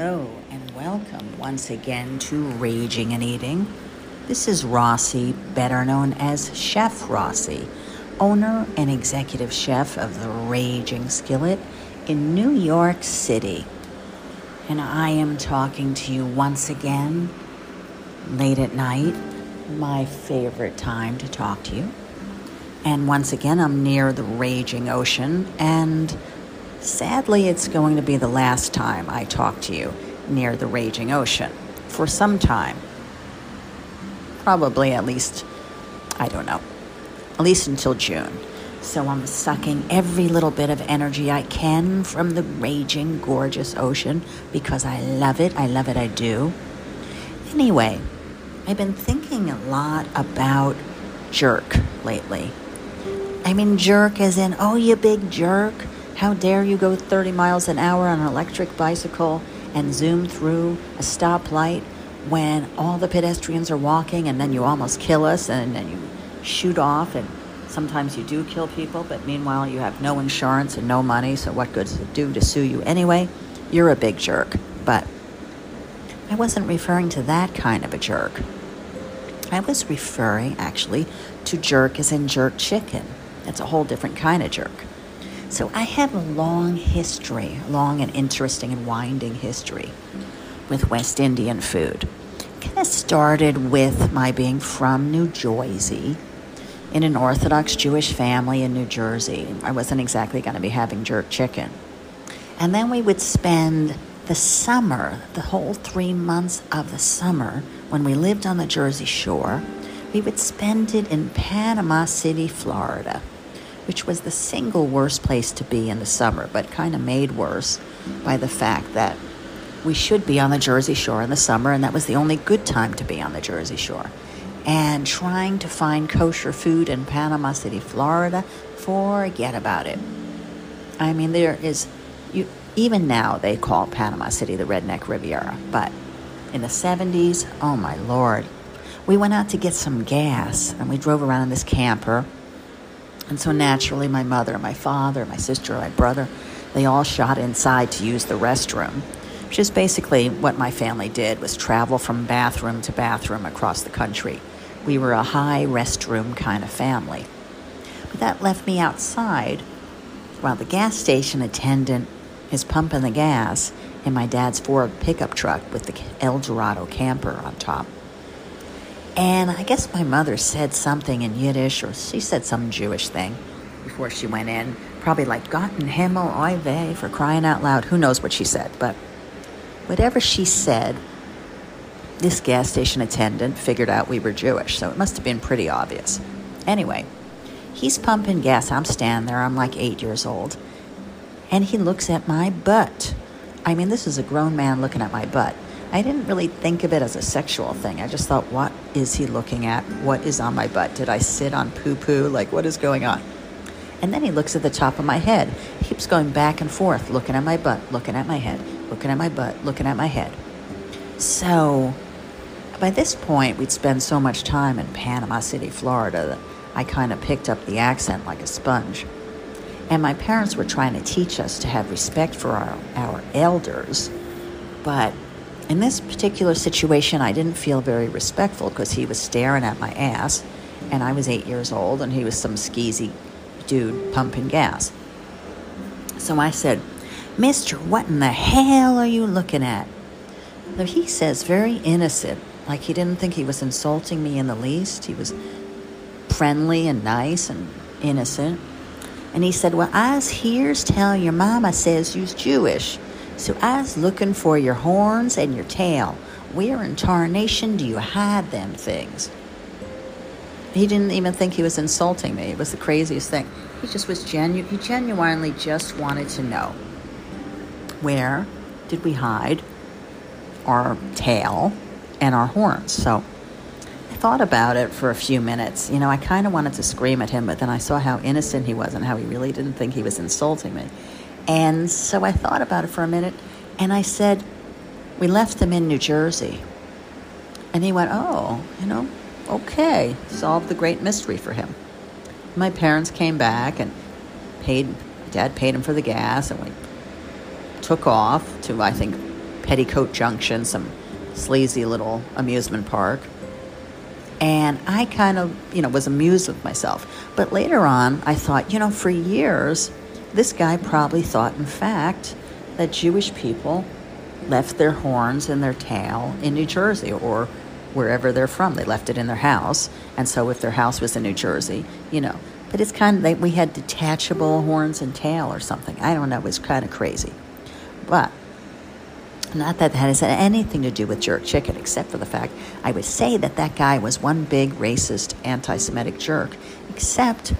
Hello, and welcome once again to Raging and Eating. This is Rossi, better known as Chef Rossi, owner and executive chef of the Raging Skillet in New York City. And I am talking to you once again late at night, my favorite time to talk to you. And once again, I'm near the raging ocean, and sadly, it's going to be the last time I talk to you near the raging ocean for some time. Probably at least, I don't know, at least until June. So I'm sucking every little bit of energy I can from the raging, gorgeous ocean because I love it. I love it, I do. Anyway, I've been thinking a lot about jerk lately. I mean, jerk as in, oh, you big jerk. How dare you go 30 miles an hour on an electric bicycle and zoom through a stoplight when all the pedestrians are walking and then you almost kill us and then you shoot off and sometimes you do kill people, but meanwhile you have no insurance and no money, so what good does it do to sue you anyway? You're a big jerk. But I wasn't referring to that kind of a jerk. I was referring actually to jerk as in jerk chicken. That's a whole different kind of jerk. So I have a long history, long and interesting and winding history with West Indian food. Kind of started with my being from New Jersey in an Orthodox Jewish family in New Jersey. I wasn't exactly going to be having jerk chicken. And then we would spend the summer, the whole three months of the summer, when we lived on the Jersey Shore, we would spend it in Panama City, Florida which was the single worst place to be in the summer, but kind of made worse by the fact that we should be on the Jersey Shore in the summer, and that was the only good time to be on the Jersey Shore. And trying to find kosher food in Panama City, Florida, forget about it. I mean, there is, you, even now they call Panama City the Redneck Riviera, but in the 70s, oh my lord. We went out to get some gas and we drove around in this camper and so naturally, my mother, my father, my sister, my brother, they all shot inside to use the restroom, which is basically what my family did was travel from bathroom to bathroom across the country. We were a high restroom kind of family. But that left me outside while the gas station attendant is pumping the gas in my dad's Ford pickup truck with the El Dorado camper on top. And I guess my mother said something in Yiddish, or she said some Jewish thing before she went in. Probably like, Gott in Himmel, oy vey, for crying out loud. Who knows what she said? But whatever she said, this gas station attendant figured out we were Jewish, so it must have been pretty obvious. Anyway, he's pumping gas. I'm standing there. I'm like eight years old. And he looks at my butt. I mean, this is a grown man looking at my butt. I didn't really think of it as a sexual thing. I just thought, what is he looking at? What is on my butt? Did I sit on poo poo? Like, what is going on? And then he looks at the top of my head. He keeps going back and forth, looking at my butt, looking at my head, looking at my butt, looking at my head. So, by this point, we'd spend so much time in Panama City, Florida, that I kind of picked up the accent like a sponge. And my parents were trying to teach us to have respect for our, our elders, but in this particular situation, I didn't feel very respectful because he was staring at my ass, and I was eight years old, and he was some skeezy dude pumping gas. So I said, Mister, what in the hell are you looking at? Now he says, very innocent, like he didn't think he was insulting me in the least. He was friendly and nice and innocent. And he said, Well, I's here's tell your mama says you's Jewish. So I was looking for your horns and your tail. Where in tarnation do you hide them things? He didn't even think he was insulting me. It was the craziest thing. He just was genu- he genuinely just wanted to know where did we hide our tail and our horns. So I thought about it for a few minutes. You know, I kind of wanted to scream at him, but then I saw how innocent he was and how he really didn't think he was insulting me. And so I thought about it for a minute and I said, We left them in New Jersey. And he went, Oh, you know, okay. Solved the great mystery for him. My parents came back and paid, dad paid him for the gas, and we took off to, I think, Petticoat Junction, some sleazy little amusement park. And I kind of, you know, was amused with myself. But later on, I thought, you know, for years, this guy probably thought, in fact, that Jewish people left their horns and their tail in New Jersey or wherever they're from. They left it in their house. And so if their house was in New Jersey, you know. But it's kind of, they, we had detachable horns and tail or something. I don't know. It was kind of crazy. But not that that has anything to do with jerk chicken, except for the fact I would say that that guy was one big racist, anti Semitic jerk, except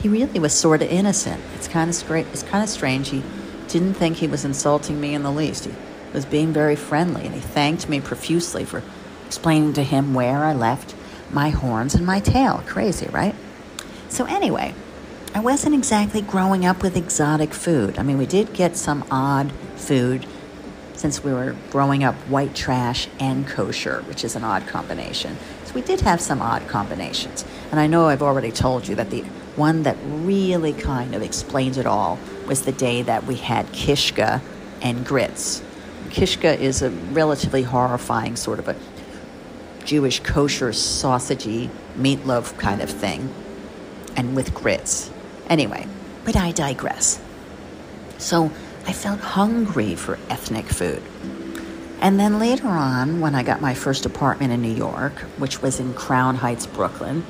he really was sort of innocent. It's kind of, stra- it's kind of strange. He didn't think he was insulting me in the least. He was being very friendly, and he thanked me profusely for explaining to him where I left my horns and my tail. Crazy, right? So, anyway, I wasn't exactly growing up with exotic food. I mean, we did get some odd food since we were growing up white trash and kosher, which is an odd combination. So we did have some odd combinations. And I know I've already told you that the one that really kind of explains it all was the day that we had kishka and grits. Kishka is a relatively horrifying sort of a Jewish kosher sausagey meatloaf kind of thing, and with grits. Anyway, but I digress. So I felt hungry for ethnic food. And then later on, when I got my first apartment in New York, which was in Crown Heights, Brooklyn,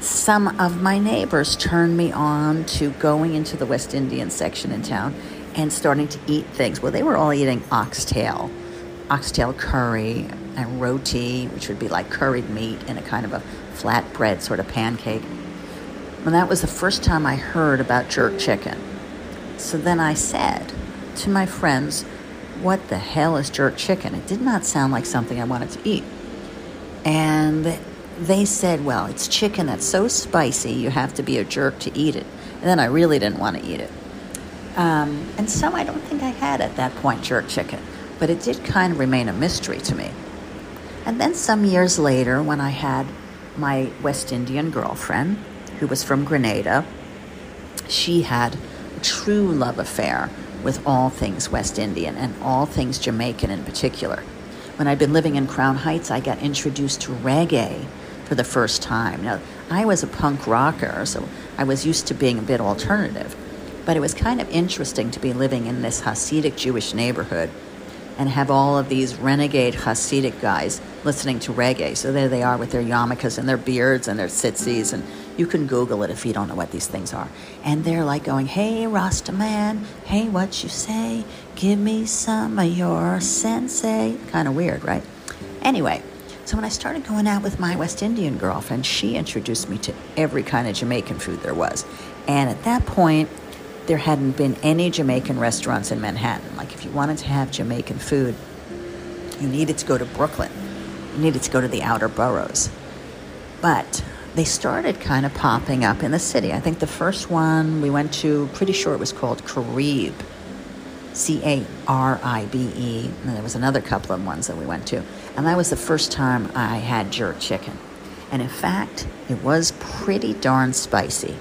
some of my neighbors turned me on to going into the West Indian section in town and starting to eat things. Well, they were all eating oxtail, oxtail curry, and roti, which would be like curried meat in a kind of a flat bread sort of pancake. And that was the first time I heard about jerk chicken. So then I said to my friends, What the hell is jerk chicken? It did not sound like something I wanted to eat. And they said, Well, it's chicken that's so spicy you have to be a jerk to eat it. And then I really didn't want to eat it. Um, and so I don't think I had at that point jerk chicken, but it did kind of remain a mystery to me. And then some years later, when I had my West Indian girlfriend, who was from Grenada, she had a true love affair with all things West Indian and all things Jamaican in particular. When I'd been living in Crown Heights, I got introduced to reggae for the first time. Now, I was a punk rocker, so I was used to being a bit alternative. But it was kind of interesting to be living in this Hasidic Jewish neighborhood and have all of these renegade Hasidic guys listening to reggae. So there they are with their yarmulkes and their beards and their tzitzis, and you can Google it if you don't know what these things are. And they're like going, "Hey, Rasta man, hey, what you say? Give me some of your sensi." Kind of weird, right? Anyway, so when I started going out with my West Indian girlfriend, she introduced me to every kind of Jamaican food there was. And at that point, there hadn't been any Jamaican restaurants in Manhattan. Like if you wanted to have Jamaican food, you needed to go to Brooklyn. You needed to go to the outer boroughs. But they started kind of popping up in the city. I think the first one we went to, pretty sure it was called Caribe. C A R I B E. And there was another couple of ones that we went to. And that was the first time I had jerk chicken. And in fact, it was pretty darn spicy.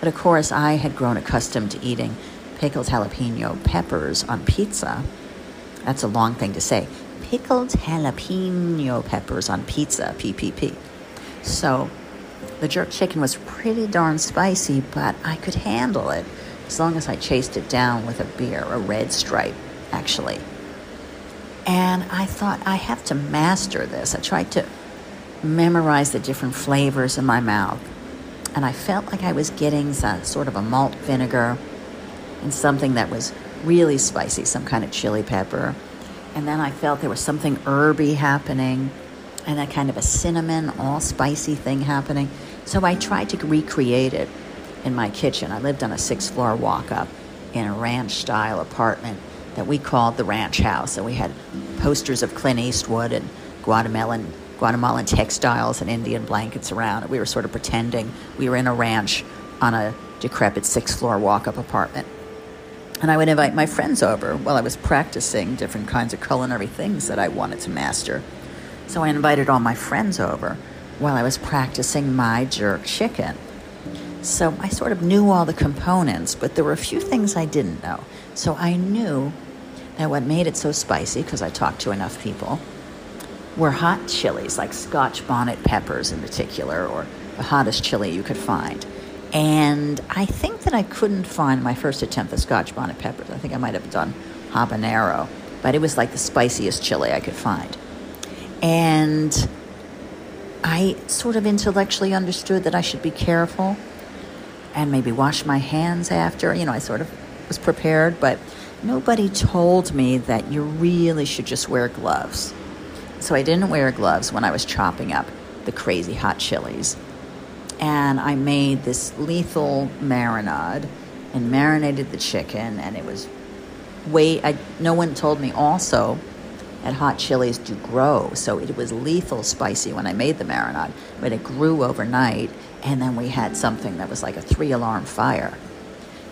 But of course, I had grown accustomed to eating pickled jalapeno peppers on pizza. That's a long thing to say. Pickled jalapeno peppers on pizza, PPP. So the jerk chicken was pretty darn spicy, but I could handle it as long as I chased it down with a beer, a red stripe, actually. And I thought, I have to master this. I tried to memorize the different flavors in my mouth and I felt like I was getting some, sort of a malt vinegar and something that was really spicy, some kind of chili pepper. And then I felt there was something herby happening and a kind of a cinnamon, all spicy thing happening. So I tried to recreate it in my kitchen. I lived on a six floor walk up in a ranch style apartment that we called the ranch house. And we had posters of Clint Eastwood and Guatemalan Guatemalan textiles and Indian blankets around. We were sort of pretending we were in a ranch on a decrepit six floor walk up apartment. And I would invite my friends over while I was practicing different kinds of culinary things that I wanted to master. So I invited all my friends over while I was practicing my jerk chicken. So I sort of knew all the components, but there were a few things I didn't know. So I knew that what made it so spicy, because I talked to enough people, were hot chilies, like Scotch bonnet peppers in particular, or the hottest chili you could find. And I think that I couldn't find my first attempt the Scotch bonnet peppers. I think I might have done habanero, but it was like the spiciest chili I could find. And I sort of intellectually understood that I should be careful and maybe wash my hands after. You know, I sort of was prepared, but nobody told me that you really should just wear gloves. So I didn't wear gloves when I was chopping up the crazy hot chilies. And I made this lethal marinade and marinated the chicken, and it was way. I, no one told me also that hot chilies do grow, so it was lethal spicy when I made the marinade, but it grew overnight, and then we had something that was like a three alarm fire.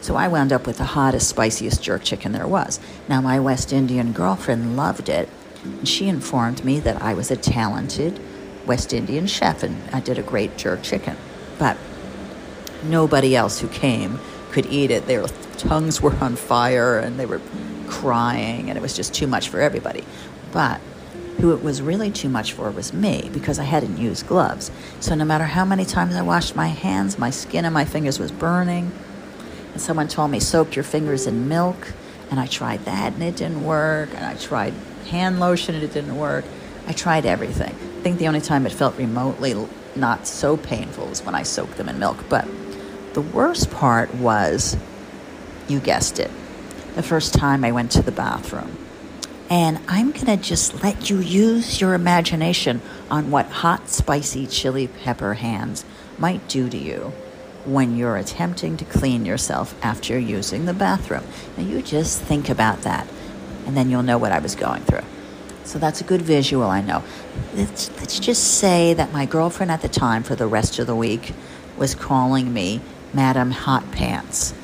So I wound up with the hottest, spiciest jerk chicken there was. Now, my West Indian girlfriend loved it, and she informed me that I was a talented West Indian chef and I did a great jerk chicken. But nobody else who came could eat it. Their tongues were on fire and they were crying, and it was just too much for everybody. But who it was really too much for was me because I hadn't used gloves. So no matter how many times I washed my hands, my skin and my fingers was burning. And someone told me, soak your fingers in milk. And I tried that and it didn't work. And I tried hand lotion and it didn't work. I tried everything. I think the only time it felt remotely not so painful was when I soaked them in milk. But the worst part was, you guessed it, the first time I went to the bathroom. And I'm going to just let you use your imagination on what hot, spicy chili pepper hands might do to you when you're attempting to clean yourself after using the bathroom. Now, you just think about that, and then you'll know what I was going through. So that's a good visual, I know. Let's, let's just say that my girlfriend at the time, for the rest of the week, was calling me Madam Hot Pants.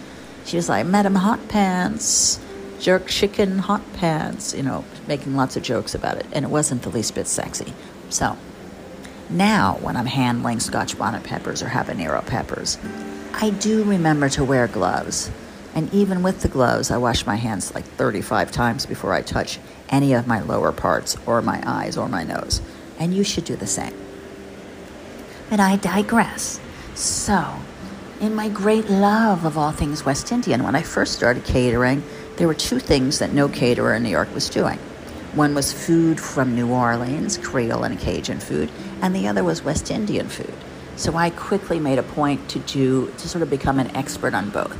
She was like, Madam Hot Pants jerk chicken hot pants, you know, making lots of jokes about it. And it wasn't the least bit sexy. So now, when I'm handling scotch bonnet peppers or habanero peppers, I do remember to wear gloves. And even with the gloves, I wash my hands like 35 times before I touch any of my lower parts or my eyes or my nose. And you should do the same. But I digress. So, in my great love of all things West Indian, when I first started catering, there were two things that no caterer in New York was doing. One was food from New Orleans, Creole and Cajun food, and the other was West Indian food. So I quickly made a point to do to sort of become an expert on both.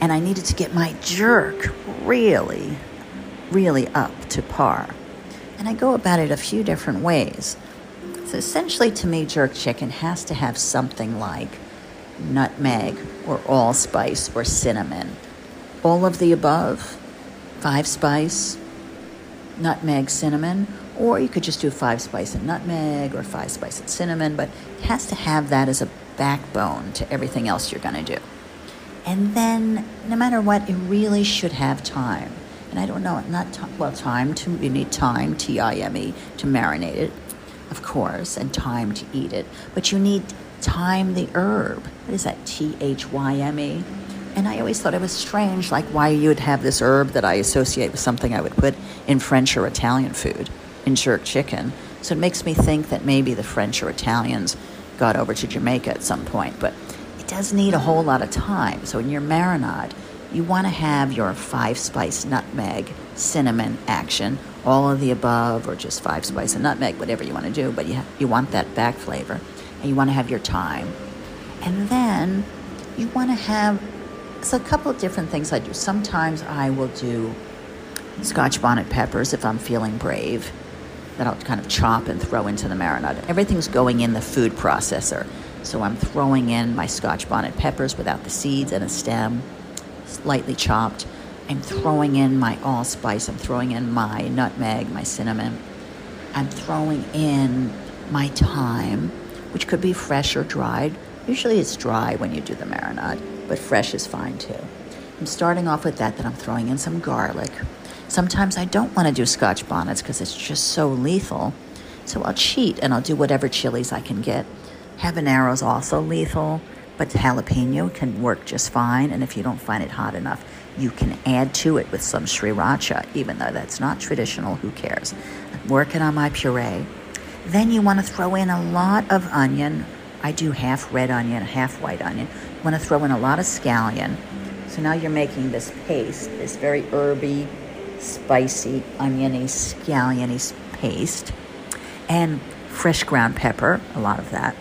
And I needed to get my jerk really, really up to par. And I go about it a few different ways. So essentially, to me, jerk chicken has to have something like nutmeg or allspice or cinnamon all of the above five spice, nutmeg, cinnamon, or you could just do five spice and nutmeg or five spice and cinnamon, but it has to have that as a backbone to everything else you're going to do. And then, no matter what, it really should have time. And I don't know, not well, time to, you need time, T I M E, to marinate it, of course, and time to eat it. But you need time the herb. What is that, T H Y M E? And I always thought it was strange, like why you would have this herb that I associate with something I would put in French or Italian food, in jerk chicken. So it makes me think that maybe the French or Italians got over to Jamaica at some point. But it does need a whole lot of time. So in your marinade, you want to have your five spice nutmeg, cinnamon action, all of the above, or just five spice and nutmeg, whatever you want to do. But you, you want that back flavor. And you want to have your thyme. And then you want to have so a couple of different things I do. Sometimes I will do scotch bonnet peppers if I'm feeling brave that I'll kind of chop and throw into the marinade. Everything's going in the food processor. So I'm throwing in my scotch bonnet peppers without the seeds and a stem, slightly chopped. I'm throwing in my allspice. I'm throwing in my nutmeg, my cinnamon. I'm throwing in my thyme, which could be fresh or dried. Usually it's dry when you do the marinade but fresh is fine too. I'm starting off with that, then I'm throwing in some garlic. Sometimes I don't want to do scotch bonnets because it's just so lethal. So I'll cheat and I'll do whatever chilies I can get. Habanero is also lethal, but jalapeno can work just fine. And if you don't find it hot enough, You can add to it with some sriracha, even though that's not traditional, who cares? I'm working on my puree. Then you want to throw in a lot of onion. I do half red onion, half white onion. Want to throw in a lot of scallion. So now you're making this paste, this very herby, spicy, oniony, scalliony paste. And fresh ground pepper, a lot of that.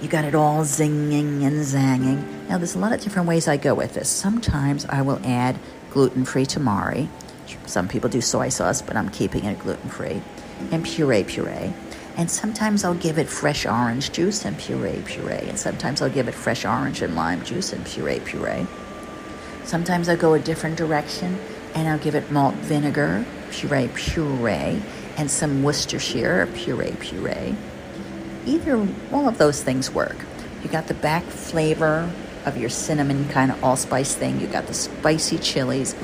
You got it all zinging and zanging. Now, there's a lot of different ways I go with this. Sometimes I will add gluten free tamari. Some people do soy sauce, but I'm keeping it gluten free. And puree puree. And sometimes I'll give it fresh orange juice and puree puree. And sometimes I'll give it fresh orange and lime juice and puree puree. Sometimes I'll go a different direction and I'll give it malt vinegar, puree puree, and some Worcestershire puree puree. Either, all of those things work. You got the back flavor of your cinnamon kind of allspice thing. You got the spicy chilies,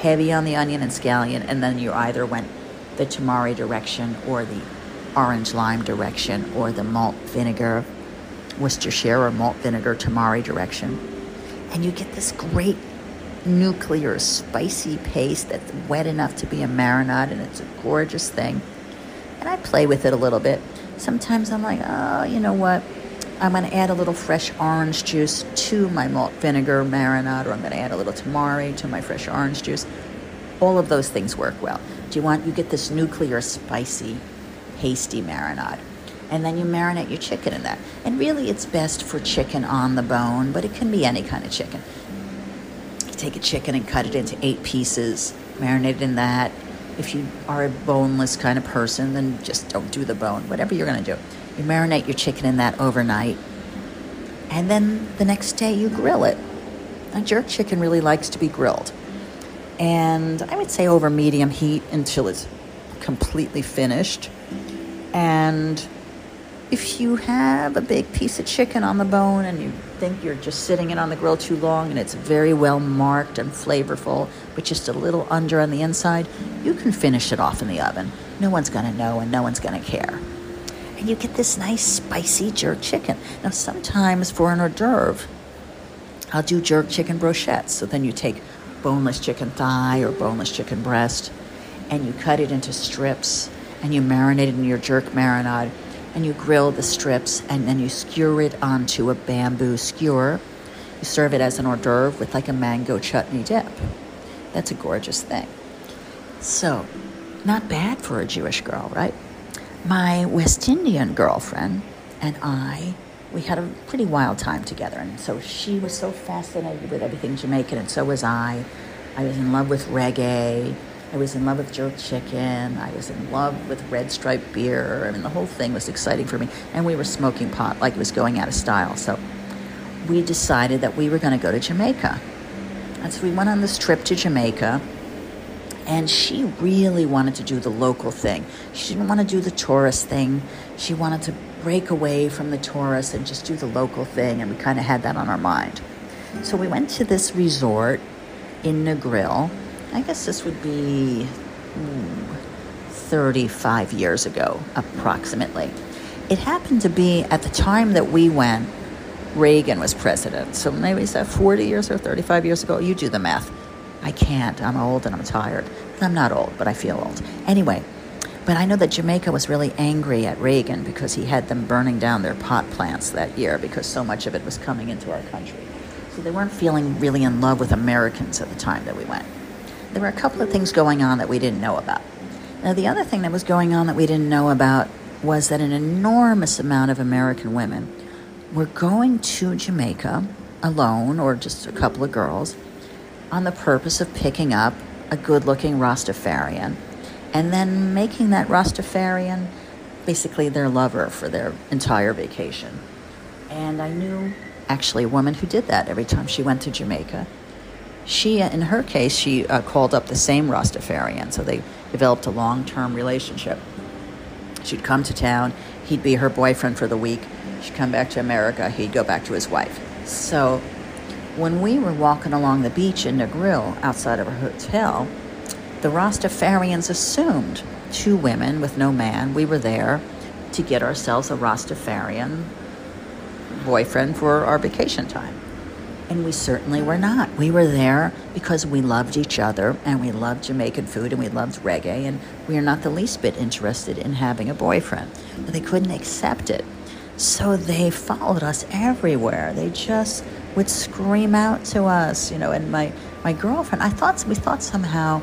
heavy on the onion and scallion, and then you either went the tamari direction or the orange lime direction or the malt vinegar, Worcestershire or malt vinegar tamari direction. And you get this great nuclear spicy paste that's wet enough to be a marinade and it's a gorgeous thing. And I play with it a little bit. Sometimes I'm like, oh, you know what? I'm going to add a little fresh orange juice to my malt vinegar marinade, or I'm going to add a little tamari to my fresh orange juice. All of those things work well. Do you want, you get this nuclear spicy, hasty marinade. And then you marinate your chicken in that. And really, it's best for chicken on the bone, but it can be any kind of chicken. You take a chicken and cut it into eight pieces, marinate it in that. If you are a boneless kind of person, then just don't do the bone, whatever you're going to do. You marinate your chicken in that overnight, and then the next day you grill it. A jerk chicken really likes to be grilled. And I would say over medium heat until it's completely finished. And if you have a big piece of chicken on the bone and you think you're just sitting it on the grill too long and it's very well marked and flavorful, but just a little under on the inside, you can finish it off in the oven. No one's going to know and no one's going to care and you get this nice spicy jerk chicken. Now, sometimes for an hors d'oeuvre, I'll do jerk chicken brochettes. So then you take boneless chicken thigh or boneless chicken breast and you cut it into strips and you marinate it in your jerk marinade and you grill the strips and then you skewer it onto a bamboo skewer. You serve it as an hors d'oeuvre with like a mango chutney dip. That's a gorgeous thing. So, not bad for a Jewish girl, right? my West Indian girlfriend and I, we had a pretty wild time together. And so she was so fascinated with everything Jamaican, and so was I. I was in love with reggae. I was in love with jerk chicken. I was in love with red stripe beer. I mean, the whole thing was exciting for me. And we were smoking pot like it was going out of style. So we decided that we were going to go to Jamaica. And so we went on this trip to Jamaica and she really wanted to do the local thing. She didn't want to do the tourist thing. She wanted to break away from the tourists and just do the local thing, and we kind of had that on our mind. So we went to this resort in Negril. I guess this would be hmm, 35 years ago, approximately. It happened to be at the time that we went, Reagan was president. So maybe is that 40 years or 35 years ago? You do the math. I can't. I'm old and I'm tired. I'm not old, but I feel old. Anyway, but I know that Jamaica was really angry at Reagan because he had them burning down their pot plants that year because so much of it was coming into our country. So they weren't feeling really in love with Americans at the time that we went. There were a couple of things going on that we didn't know about. Now, the other thing that was going on that we didn't know about was that an enormous amount of American women were going to Jamaica alone or just a couple of girls on the purpose of picking up a good looking Rastafarian and then making that Rastafarian basically their lover for their entire vacation. And I knew actually a woman who did that every time she went to Jamaica. She, in her case, she uh, called up the same Rastafarian, so they developed a long term relationship. She'd come to town, he'd be her boyfriend for the week. She'd come back to America, he'd go back to his wife. So when we were walking along the beach in Negril outside of our hotel, the Rastafarians assumed two women with no man. We were there to get ourselves a Rastafarian boyfriend for our vacation time. And we certainly were not. We were there because we loved each other and we loved Jamaican food and we loved reggae and we are not the least bit interested in having a boyfriend. But they couldn't accept it. So they followed us everywhere. They just would scream out to us, you know, and my, my girlfriend, I thought, we thought somehow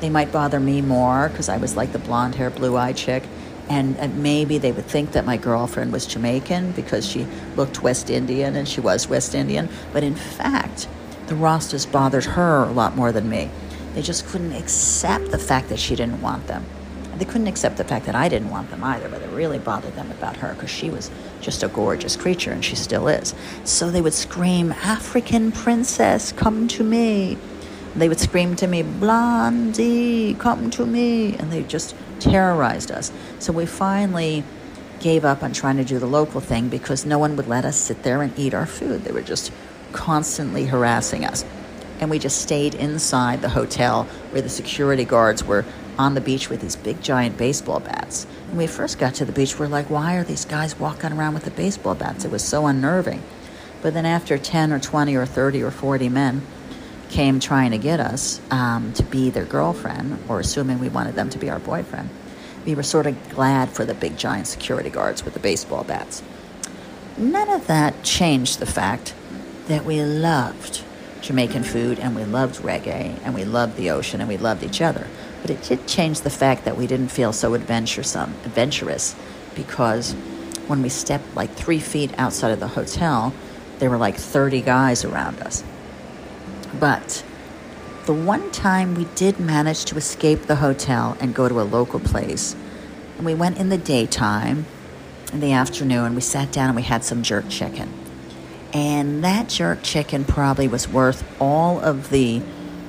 they might bother me more because I was like the blonde hair, blue eyed chick and, and maybe they would think that my girlfriend was Jamaican because she looked West Indian and she was West Indian. But in fact, the Rastas bothered her a lot more than me. They just couldn't accept the fact that she didn't want them. They couldn't accept the fact that I didn't want them either, but it really bothered them about her because she was just a gorgeous creature and she still is. So they would scream, African princess, come to me. They would scream to me, Blondie, come to me. And they just terrorized us. So we finally gave up on trying to do the local thing because no one would let us sit there and eat our food. They were just constantly harassing us. And we just stayed inside the hotel where the security guards were on the beach with these big giant baseball bats. When we first got to the beach, we're like, why are these guys walking around with the baseball bats? It was so unnerving. But then after 10 or 20 or 30 or 40 men came trying to get us um, to be their girlfriend, or assuming we wanted them to be our boyfriend, we were sort of glad for the big giant security guards with the baseball bats. None of that changed the fact that we loved Jamaican food and we loved reggae and we loved the ocean and we loved each other. But it did change the fact that we didn't feel so adventuresome, adventurous because when we stepped like three feet outside of the hotel, there were like 30 guys around us. But the one time we did manage to escape the hotel and go to a local place, and we went in the daytime, in the afternoon, we sat down and we had some jerk chicken. And that jerk chicken probably was worth all of the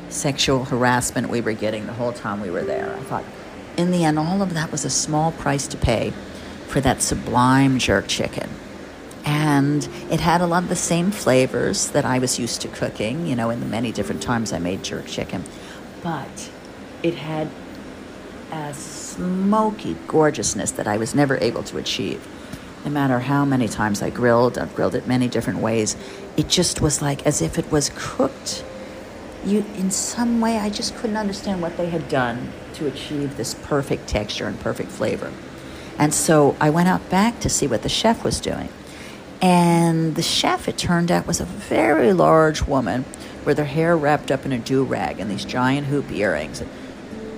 sexual harassment we were getting the whole time we were there. I thought, in the end, all of that was a small price to pay for that sublime jerk chicken and it had a lot of the same flavors that I was used to cooking, you know, in the many different times I made jerk chicken. But it had a smoky gorgeousness that I was never able to achieve. No matter how many times I grilled, I've grilled it many different ways, it just was like as if it was cooked. You, in some way, I just couldn't understand what they had done to achieve this perfect texture and perfect flavor. And so I went out back to see what the chef was doing. And the chef, it turned out, was a very large woman with her hair wrapped up in a do rag and these giant hoop earrings.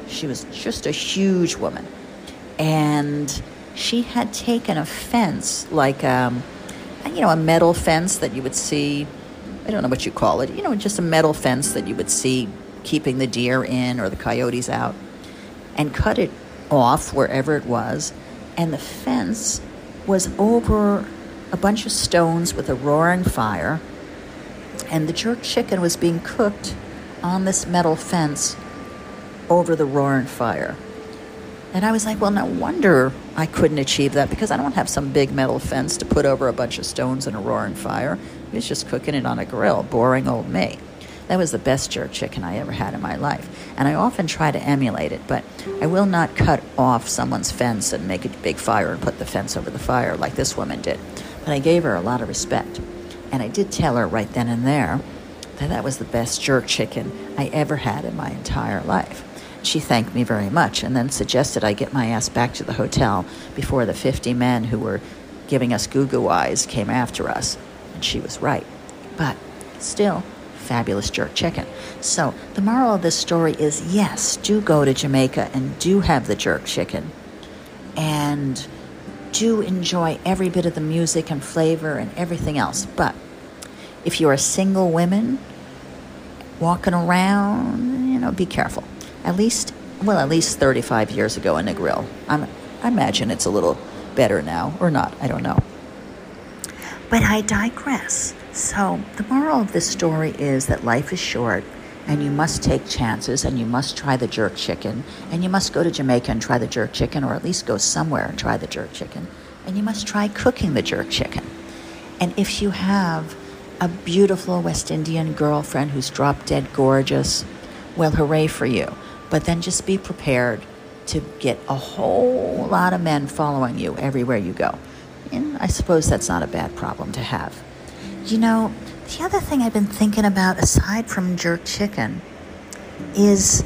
She was just a huge woman. And she had taken a fence, like, um, you know, a metal fence that you would see, I don't know what you call it, you know, just a metal fence that you would see keeping the deer in or the coyotes out, and cut it off wherever it was. And the fence was over a bunch of stones with a roaring fire, and the jerk chicken was being cooked on this metal fence over the roaring fire. And I was like, well, no wonder I couldn't achieve that because I don't have some big metal fence to put over a bunch of stones and a roaring fire. He was just cooking it on a grill, boring old me. That was the best jerk chicken I ever had in my life. And I often try to emulate it, but I will not cut off someone's fence and make a big fire and put the fence over the fire like this woman did. But I gave her a lot of respect. And I did tell her right then and there that that was the best jerk chicken I ever had in my entire life. She thanked me very much and then suggested I get my ass back to the hotel before the 50 men who were giving us goo goo eyes came after us. And she was right. But still, fabulous jerk chicken. So, the moral of this story is yes, do go to Jamaica and do have the jerk chicken. And do enjoy every bit of the music and flavor and everything else. But if you're a single woman walking around, you know, be careful. At least, well, at least 35 years ago in Negril. I'm, I imagine it's a little better now, or not, I don't know. But I digress. So, the moral of this story is that life is short and you must take chances and you must try the jerk chicken and you must go to Jamaica and try the jerk chicken or at least go somewhere and try the jerk chicken and you must try cooking the jerk chicken. And if you have a beautiful West Indian girlfriend who's drop dead gorgeous, well, hooray for you. But then just be prepared to get a whole lot of men following you everywhere you go. And I suppose that's not a bad problem to have. You know, the other thing I've been thinking about, aside from jerk chicken, is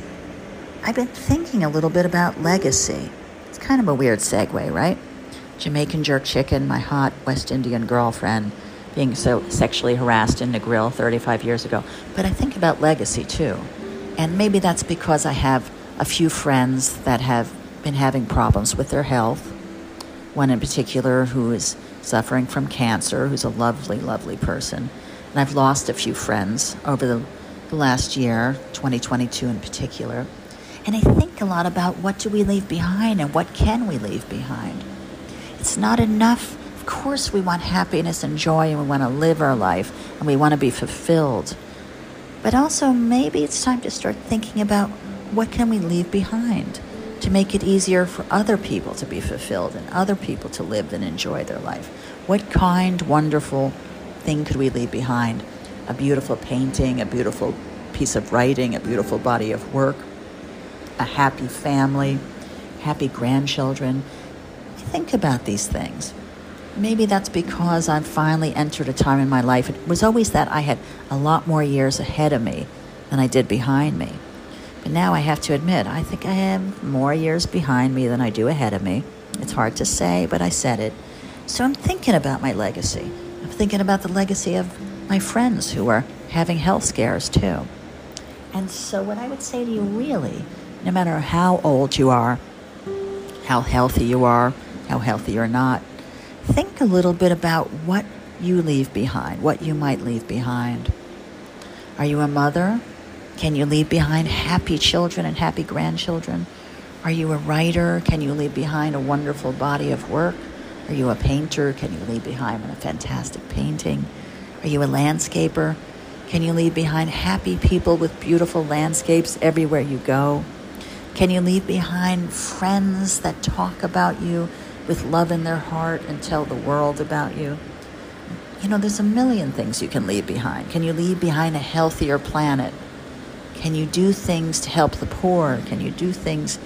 I've been thinking a little bit about legacy. It's kind of a weird segue, right? Jamaican jerk chicken, my hot West Indian girlfriend being so sexually harassed in Negril 35 years ago. But I think about legacy too. And maybe that's because I have a few friends that have been having problems with their health. One in particular who is suffering from cancer, who's a lovely, lovely person. And I've lost a few friends over the, the last year, 2022 in particular. And I think a lot about what do we leave behind and what can we leave behind. It's not enough. Of course, we want happiness and joy and we want to live our life and we want to be fulfilled. But also, maybe it's time to start thinking about what can we leave behind to make it easier for other people to be fulfilled and other people to live and enjoy their life. What kind, wonderful thing could we leave behind? A beautiful painting, a beautiful piece of writing, a beautiful body of work, a happy family, happy grandchildren. Think about these things. Maybe that's because I've finally entered a time in my life. It was always that I had a lot more years ahead of me than I did behind me. But now I have to admit, I think I have more years behind me than I do ahead of me. It's hard to say, but I said it. So I'm thinking about my legacy. Thinking about the legacy of my friends who are having health scares too. And so, what I would say to you really no matter how old you are, how healthy you are, how healthy you're not, think a little bit about what you leave behind, what you might leave behind. Are you a mother? Can you leave behind happy children and happy grandchildren? Are you a writer? Can you leave behind a wonderful body of work? Are you a painter? Can you leave behind a fantastic painting? Are you a landscaper? Can you leave behind happy people with beautiful landscapes everywhere you go? Can you leave behind friends that talk about you with love in their heart and tell the world about you? You know, there's a million things you can leave behind. Can you leave behind a healthier planet? Can you do things to help the poor? Can you do things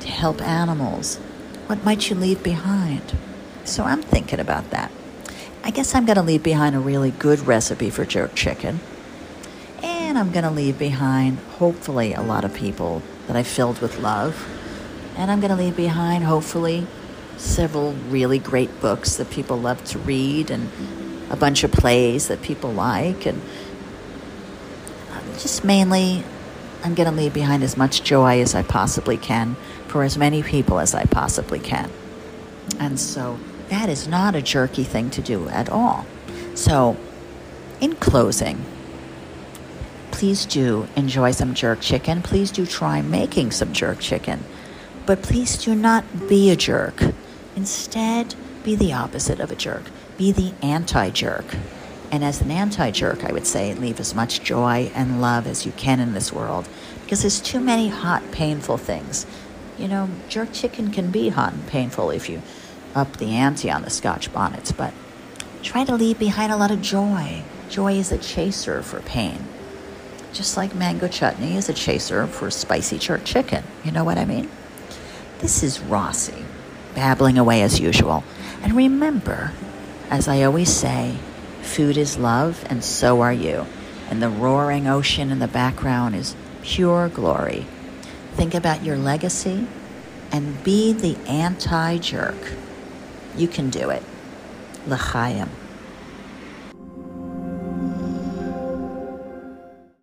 to help animals? What might you leave behind? So I'm thinking about that. I guess I'm going to leave behind a really good recipe for jerk chicken. And I'm going to leave behind, hopefully, a lot of people that I filled with love. And I'm going to leave behind, hopefully, several really great books that people love to read and a bunch of plays that people like. And um, just mainly, I'm going to leave behind as much joy as I possibly can for as many people as I possibly can. And so that is not a jerky thing to do at all. So, in closing, please do enjoy some jerk chicken. Please do try making some jerk chicken. But please do not be a jerk. Instead, be the opposite of a jerk. Be the anti jerk. And as an anti jerk, I would say leave as much joy and love as you can in this world because there's too many hot, painful things. You know, jerk chicken can be hot and painful if you up the ante on the scotch bonnets, but try to leave behind a lot of joy. Joy is a chaser for pain just like mango chutney is a chaser for spicy jerk chicken. You know what I mean? This is Rossi, babbling away as usual. And remember, as I always say, food is love, and so are you. And the roaring ocean in the background is pure glory. Think about your legacy and be the anti jerk. You can do it. L'chaim.